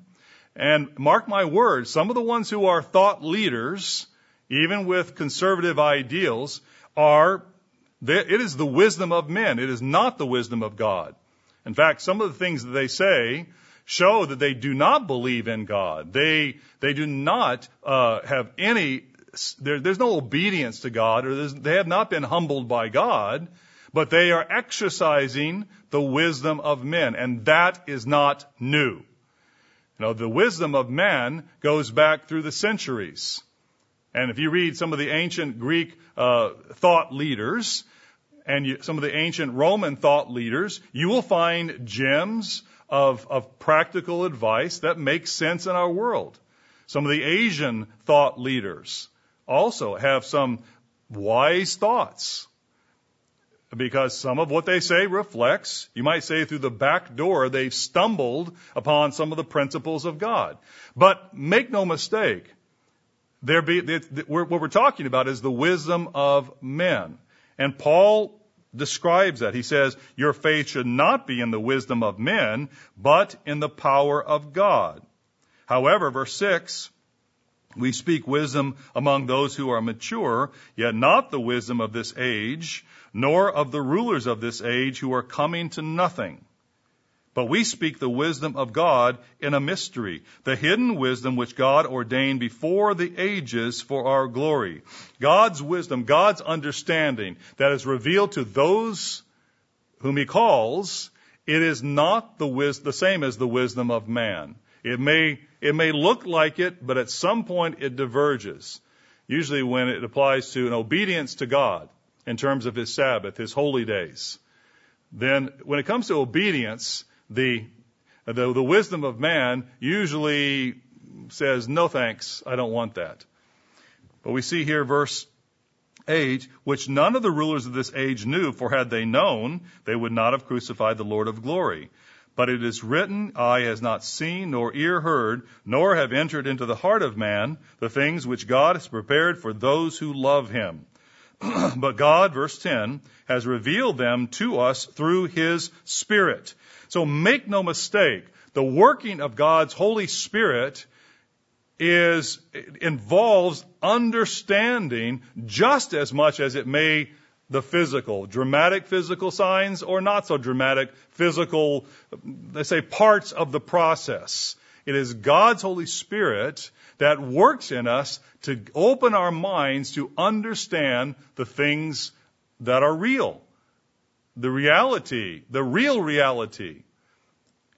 Speaker 1: And mark my words, some of the ones who are thought leaders, even with conservative ideals, are, it is the wisdom of men. It is not the wisdom of God. In fact, some of the things that they say show that they do not believe in God. They, they do not uh, have any, there, there's no obedience to God, or they have not been humbled by God, but they are exercising the wisdom of men, and that is not new. Know, the wisdom of man goes back through the centuries. And if you read some of the ancient Greek uh, thought leaders and you, some of the ancient Roman thought leaders, you will find gems of, of practical advice that makes sense in our world. Some of the Asian thought leaders also have some wise thoughts because some of what they say reflects, you might say through the back door, they've stumbled upon some of the principles of God. But make no mistake, there be, what we're talking about is the wisdom of men. And Paul describes that. He says, Your faith should not be in the wisdom of men, but in the power of God. However, verse 6, we speak wisdom among those who are mature, yet not the wisdom of this age, nor of the rulers of this age who are coming to nothing. But we speak the wisdom of God in a mystery, the hidden wisdom which God ordained before the ages for our glory. God's wisdom, God's understanding that is revealed to those whom he calls, it is not the, wis- the same as the wisdom of man. It may, it may look like it, but at some point it diverges. Usually when it applies to an obedience to God in terms of his Sabbath, his holy days. Then when it comes to obedience, the, the, the wisdom of man usually says, no thanks, I don't want that. But we see here verse 8, which none of the rulers of this age knew, for had they known, they would not have crucified the Lord of glory. But it is written, Eye has not seen, nor ear heard, nor have entered into the heart of man the things which God has prepared for those who love him. *clears throat* but God, verse 10, has revealed them to us through his Spirit. So make no mistake, the working of God's Holy Spirit is, involves understanding just as much as it may the physical, dramatic physical signs or not so dramatic physical, let's say parts of the process. It is God's Holy Spirit that works in us to open our minds to understand the things that are real the reality, the real reality.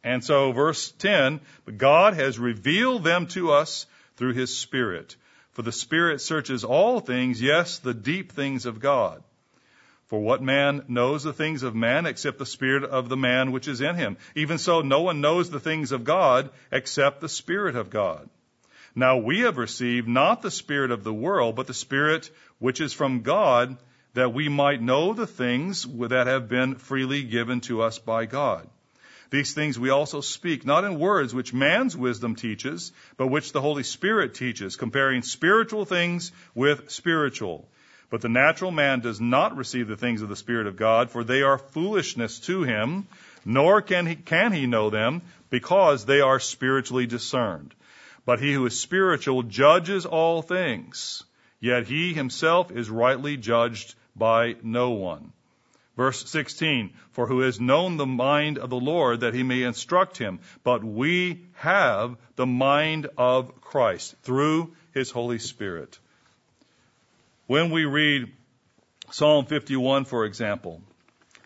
Speaker 1: And so verse 10, God has revealed them to us through his Spirit. For the Spirit searches all things, yes, the deep things of God. For what man knows the things of man except the Spirit of the man which is in him? Even so, no one knows the things of God except the Spirit of God. Now we have received not the Spirit of the world, but the Spirit which is from God, that we might know the things that have been freely given to us by God. These things we also speak, not in words which man's wisdom teaches, but which the Holy Spirit teaches, comparing spiritual things with spiritual. But the natural man does not receive the things of the Spirit of God, for they are foolishness to him, nor can he, can he know them, because they are spiritually discerned. But he who is spiritual judges all things, yet he himself is rightly judged by no one. Verse 16, for who has known the mind of the Lord that he may instruct him? But we have the mind of Christ through his Holy Spirit. When we read Psalm 51, for example,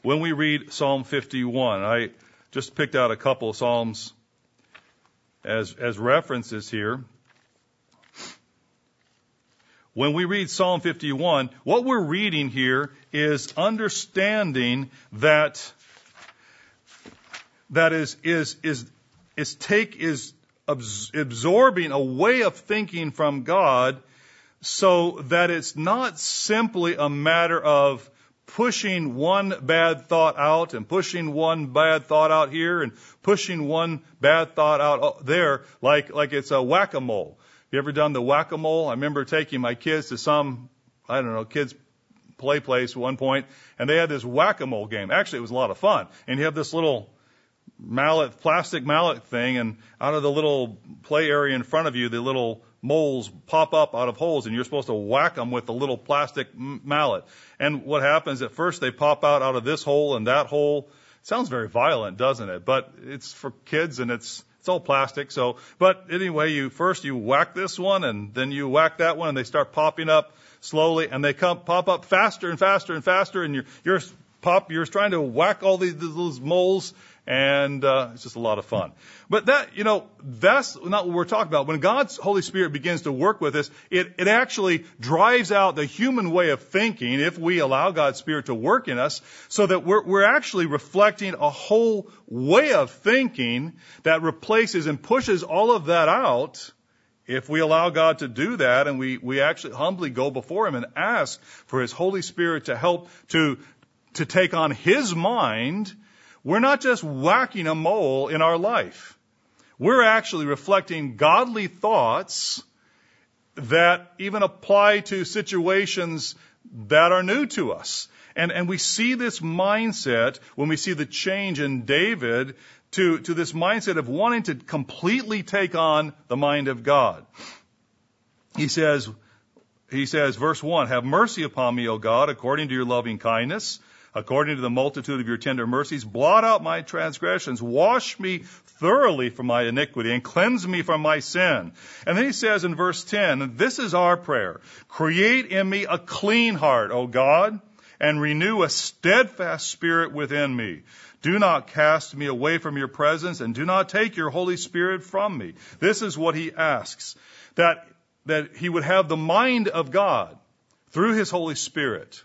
Speaker 1: when we read Psalm 51, I just picked out a couple of Psalms as, as references here. When we read Psalm 51, what we're reading here is understanding that that is is is is take is absorbing a way of thinking from God so that it's not simply a matter of pushing one bad thought out and pushing one bad thought out here and pushing one bad thought out there like, like it's a whack-a-mole. You ever done the whack-a-mole? I remember taking my kids to some, I don't know, kids play place at one point and they had this whack-a-mole game. Actually, it was a lot of fun. And you have this little mallet, plastic mallet thing and out of the little play area in front of you, the little moles pop up out of holes and you're supposed to whack them with a little plastic mallet. And what happens at first they pop out out of this hole and that hole. It sounds very violent, doesn't it? But it's for kids and it's it's all plastic. So, but anyway, you first you whack this one and then you whack that one and they start popping up slowly and they come pop up faster and faster and faster and you're you're pop you're trying to whack all these those moles and uh, it's just a lot of fun. But that, you know, that's not what we're talking about. When God's Holy Spirit begins to work with us, it, it actually drives out the human way of thinking if we allow God's Spirit to work in us, so that we're, we're actually reflecting a whole way of thinking that replaces and pushes all of that out. If we allow God to do that and we, we actually humbly go before Him and ask for His Holy Spirit to help to, to take on His mind we're not just whacking a mole in our life. We're actually reflecting godly thoughts that even apply to situations that are new to us. And, and we see this mindset when we see the change in David to, to this mindset of wanting to completely take on the mind of God. He says, he says, verse 1, Have mercy upon me, O God, according to your loving kindness according to the multitude of your tender mercies. Blot out my transgressions. Wash me thoroughly from my iniquity and cleanse me from my sin. And then he says in verse 10, this is our prayer. Create in me a clean heart, O God, and renew a steadfast spirit within me. Do not cast me away from your presence and do not take your Holy Spirit from me. This is what he asks. That, that he would have the mind of God through his Holy Spirit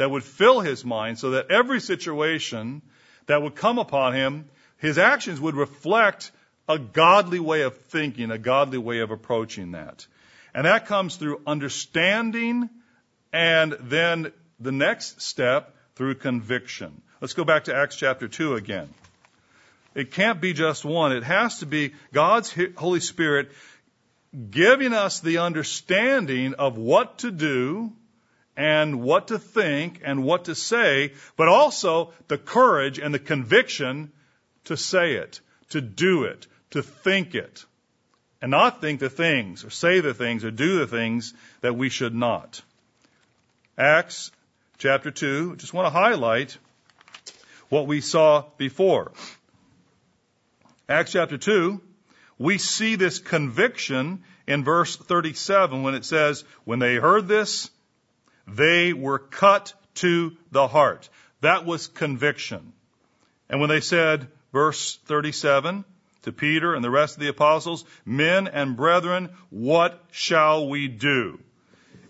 Speaker 1: that would fill his mind so that every situation that would come upon him, his actions would reflect a godly way of thinking, a godly way of approaching that. And that comes through understanding and then the next step through conviction. Let's go back to Acts chapter 2 again. It can't be just one. It has to be God's Holy Spirit giving us the understanding of what to do and what to think and what to say, but also the courage and the conviction to say it, to do it, to think it, and not think the things or say the things or do the things that we should not. Acts chapter 2, just want to highlight what we saw before. Acts chapter 2, we see this conviction in verse 37 when it says, When they heard this, they were cut to the heart. That was conviction. And when they said, verse 37, to Peter and the rest of the apostles, men and brethren, what shall we do?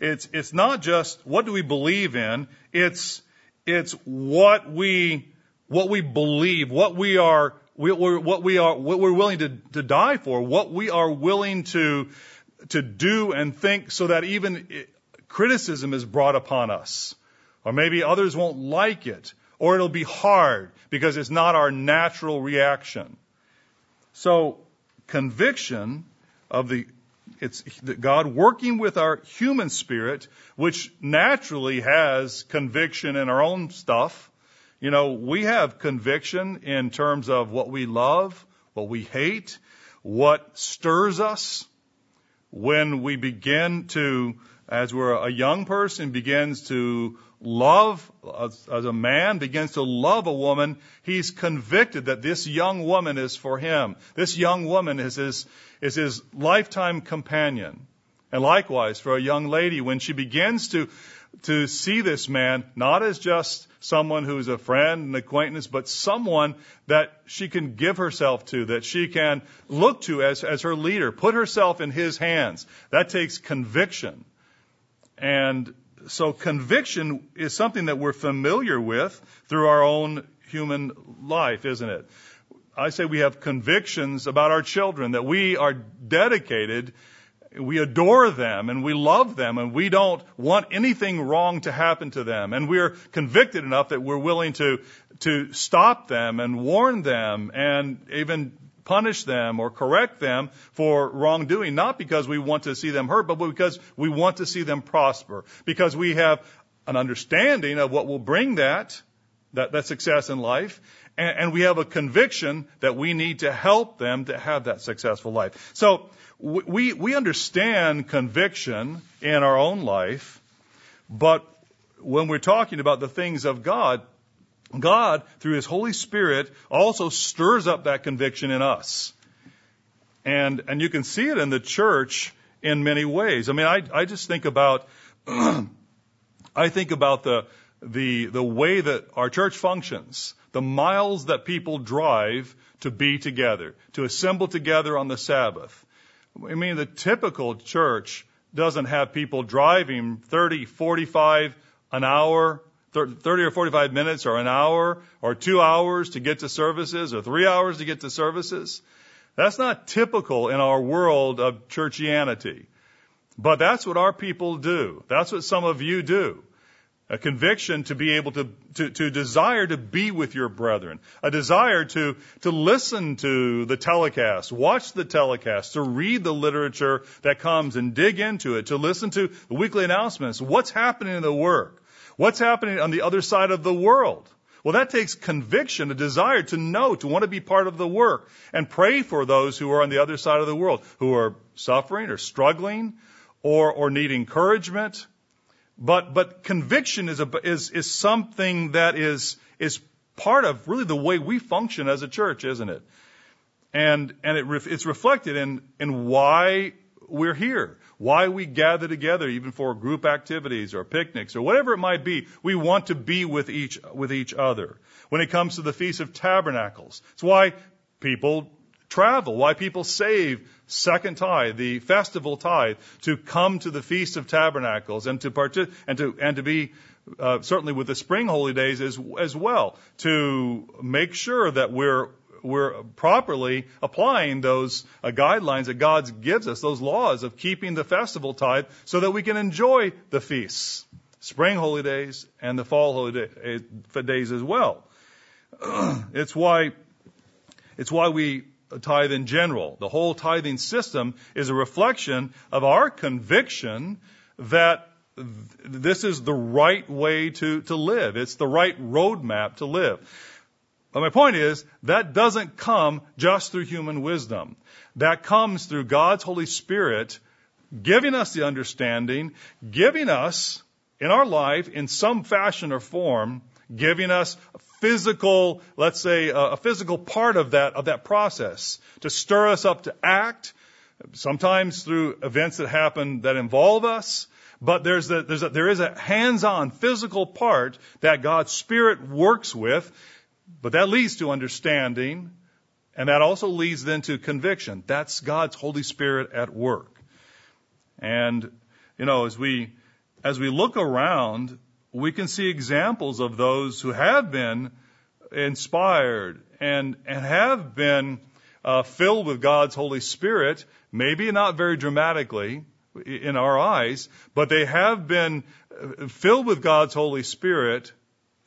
Speaker 1: It's, it's not just what do we believe in, it's, it's what we, what we believe, what we are, what we are, what we're willing to, to die for, what we are willing to, to do and think so that even criticism is brought upon us. Or maybe others won't like it. Or it'll be hard because it's not our natural reaction. So, conviction of the it's God working with our human spirit, which naturally has conviction in our own stuff. You know, we have conviction in terms of what we love, what we hate, what stirs us when we begin to as we're a young person begins to love, as, as, a man begins to love a woman, he's convicted that this young woman is for him. This young woman is his, is his lifetime companion. And likewise, for a young lady, when she begins to, to see this man not as just someone who's a friend, an acquaintance, but someone that she can give herself to, that she can look to as, as her leader, put herself in his hands. That takes conviction. And so conviction is something that we're familiar with through our own human life, isn't it? I say we have convictions about our children, that we are dedicated we adore them and we love them and we don't want anything wrong to happen to them. And we're convicted enough that we're willing to, to stop them and warn them and even punish them or correct them for wrongdoing, not because we want to see them hurt, but because we want to see them prosper. Because we have an understanding of what will bring that, that, that success in life, and, and we have a conviction that we need to help them to have that successful life. So we, we understand conviction in our own life, but when we're talking about the things of God, God, through His Holy Spirit, also stirs up that conviction in us. And, and you can see it in the church in many ways. I mean, I, I just think about, *clears throat* I think about the, the, the way that our church functions, the miles that people drive to be together, to assemble together on the Sabbath. I mean, the typical church doesn't have people driving 30, 45 an hour, 30 or 45 minutes or an hour or two hours to get to services or three hours to get to services. That's not typical in our world of churchianity. But that's what our people do. That's what some of you do a conviction to be able to, to, to, desire to be with your brethren, a desire to, to listen to the telecast, watch the telecast, to read the literature that comes and dig into it, to listen to the weekly announcements. What's happening in the work? What's happening on the other side of the world? Well, that takes conviction, a desire to know, to want to be part of the work and pray for those who are on the other side of the world, who are suffering or struggling or, or need encouragement but, but conviction is, a, is, is something that is, is part of really the way we function as a church, isn't it? And, and it, it's reflected in, in why we're here, why we gather together, even for group activities or picnics or whatever it might be. We want to be with each, with each other. When it comes to the Feast of Tabernacles, it's why people travel, why people save second tithe, the festival tithe, to come to the Feast of Tabernacles and to partic- and to and to be uh, certainly with the spring holy days as as well to make sure that we're we're properly applying those uh, guidelines that God gives us, those laws of keeping the festival tithe, so that we can enjoy the feasts, spring holy days and the fall holy day, uh, days as well. *clears throat* it's why it's why we tithe in general. The whole tithing system is a reflection of our conviction that this is the right way to, to live. It's the right roadmap to live. But my point is, that doesn't come just through human wisdom. That comes through God's Holy Spirit giving us the understanding, giving us in our life in some fashion or form, giving us physical, let's say, a, physical part of that, of that process to stir us up to act, sometimes through events that happen that involve us. But there's a, there's a, there is a hands-on physical part that God's Spirit works with, but that leads to understanding, and that also leads then to conviction. That's God's Holy Spirit at work. And, you know, as we, as we look around we can see examples of those who have been inspired and, and have been uh, filled with God's Holy Spirit, maybe not very dramatically in our eyes, but they have been uh, filled with God's Holy Spirit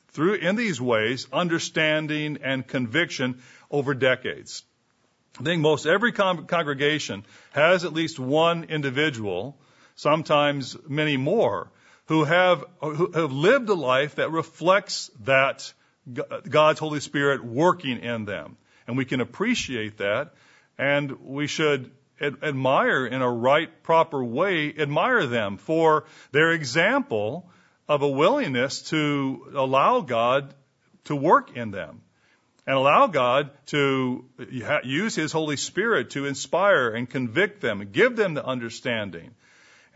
Speaker 1: through in these ways, understanding and conviction over decades. I think most every con- congregation has at least one individual, sometimes many more, who have, who have lived a life that reflects that God's Holy Spirit working in them. And we can appreciate that and we should admire in a right, proper way, admire them for their example of a willingness to allow God to work in them and allow God to use His Holy Spirit to inspire and convict them and give them the understanding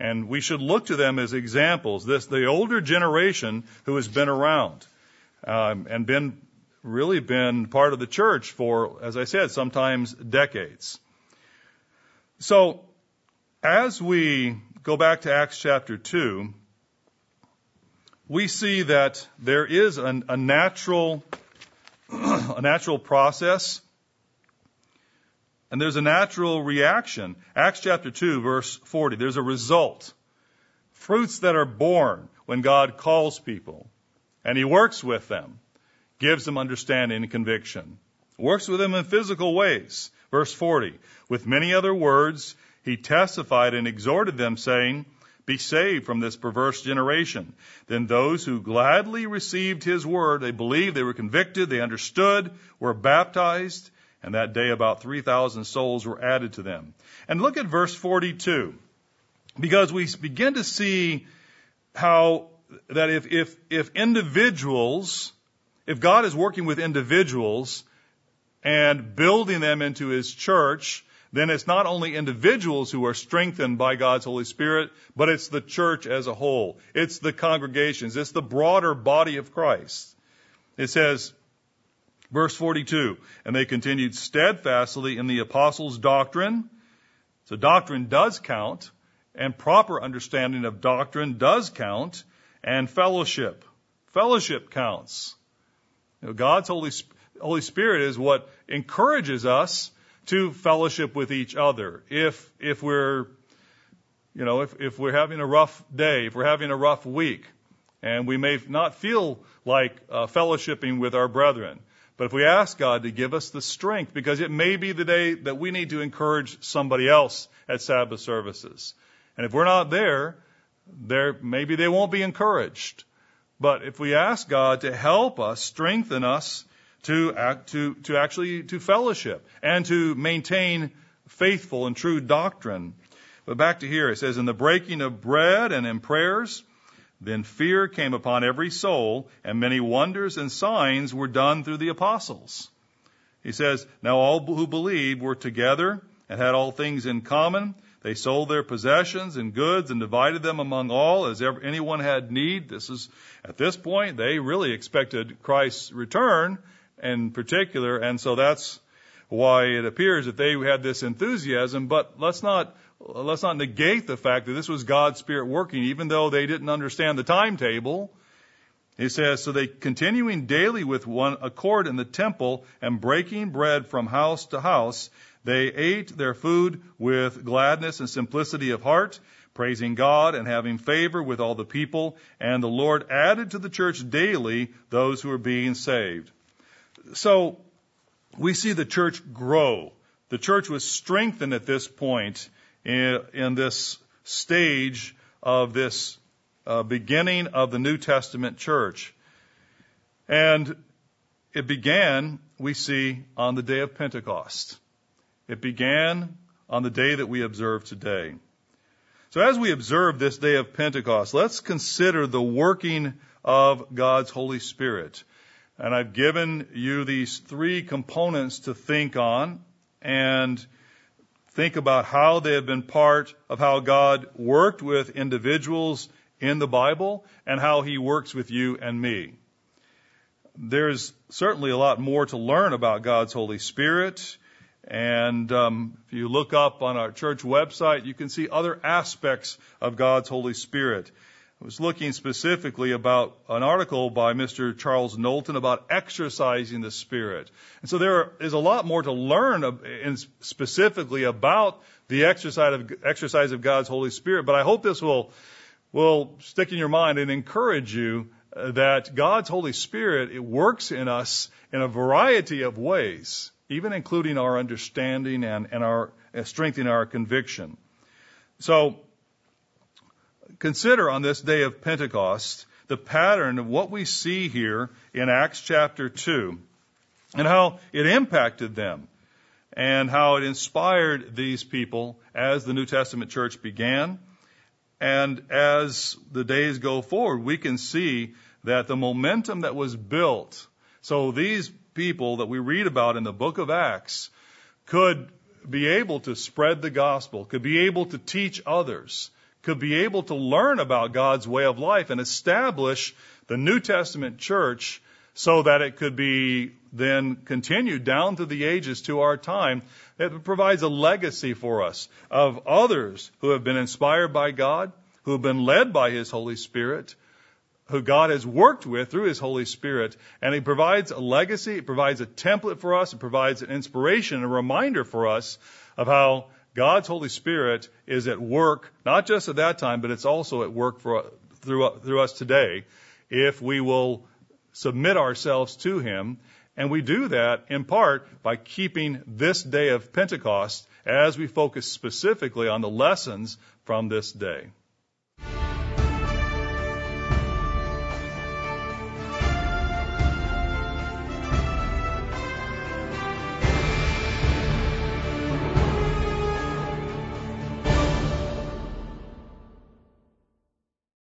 Speaker 1: and we should look to them as examples. This, the older generation who has been around um, and been really been part of the church for, as I said, sometimes decades. So, as we go back to Acts chapter 2, we see that there is an, a natural, *clears throat* a natural process And there's a natural reaction. Acts chapter 2, verse 40. There's a result. Fruits that are born when God calls people. And He works with them, gives them understanding and conviction. Works with them in physical ways. Verse 40. With many other words, He testified and exhorted them, saying, Be saved from this perverse generation. Then those who gladly received His word, they believed, they were convicted, they understood, were baptized, and that day about 3,000 souls were added to them. And look at verse 42. Because we begin to see how that if, if, if individuals, if God is working with individuals and building them into His church, then it's not only individuals who are strengthened by God's Holy Spirit, but it's the church as a whole. It's the congregations. It's the broader body of Christ. It says, Verse 42, and they continued steadfastly in the apostles' doctrine. So doctrine does count, and proper understanding of doctrine does count, and fellowship. Fellowship counts. You know, God's Holy, Holy Spirit is what encourages us to fellowship with each other. If, if we're, you know, if, if we're having a rough day, if we're having a rough week, and we may not feel like uh, fellowshipping with our brethren, but if we ask God to give us the strength, because it may be the day that we need to encourage somebody else at Sabbath services. And if we're not there, there, maybe they won't be encouraged. But if we ask God to help us, strengthen us to act, to, to actually, to fellowship and to maintain faithful and true doctrine. But back to here, it says, in the breaking of bread and in prayers, then fear came upon every soul, and many wonders and signs were done through the apostles. He says, Now all who believed were together and had all things in common. They sold their possessions and goods and divided them among all as ever, anyone had need. This is, at this point, they really expected Christ's return in particular, and so that's why it appears that they had this enthusiasm. But let's not let's not negate the fact that this was God's Spirit working, even though they didn't understand the timetable. He says, so they continuing daily with one accord in the temple and breaking bread from house to house, they ate their food with gladness and simplicity of heart, praising God and having favor with all the people. And the Lord added to the church daily those who were being saved. So we see the church grow. The church was strengthened at this point in, in this stage of this uh, beginning of the New Testament church. And it began, we see, on the day of Pentecost. It began on the day that we observe today. So as we observe this day of Pentecost, let's consider the working of God's Holy Spirit. And I've given you these three components to think on and think about how they have been part of how God worked with individuals in the Bible and how He works with you and me. There's certainly a lot more to learn about God's Holy Spirit. And um, if you look up on our church website, you can see other aspects of God's Holy Spirit. I was looking specifically about an article by Mr. Charles Knowlton about exercising the Spirit. And so there is a lot more to learn specifically about the exercise of, exercise of God's Holy Spirit, but I hope this will, will stick in your mind and encourage you uh, that God's Holy Spirit, it works in us in a variety of ways, even including our understanding and, and our, strengthening our conviction. So, consider on this day of Pentecost the pattern of what we see here in Acts chapter 2 and how it impacted them and how it inspired these people as the New Testament church began. And as the days go forward, we can see that the momentum that was built, so these people that we read about in the book of Acts could be able to spread the gospel, could be able to teach others, could be able to learn about God's way of life and establish the New Testament church so that it could be then continued down through the ages to our time. It provides a legacy for us of others who have been inspired by God, who have been led by His Holy Spirit, who God has worked with through His Holy Spirit, and He provides a legacy, it provides a template for us, it provides an inspiration, a reminder for us of how God's Holy Spirit is at work, not just at that time, but it's also at work for, through, through us today, if we will submit ourselves to Him. And we do that in part by keeping this day of Pentecost as we focus specifically on the lessons from this day.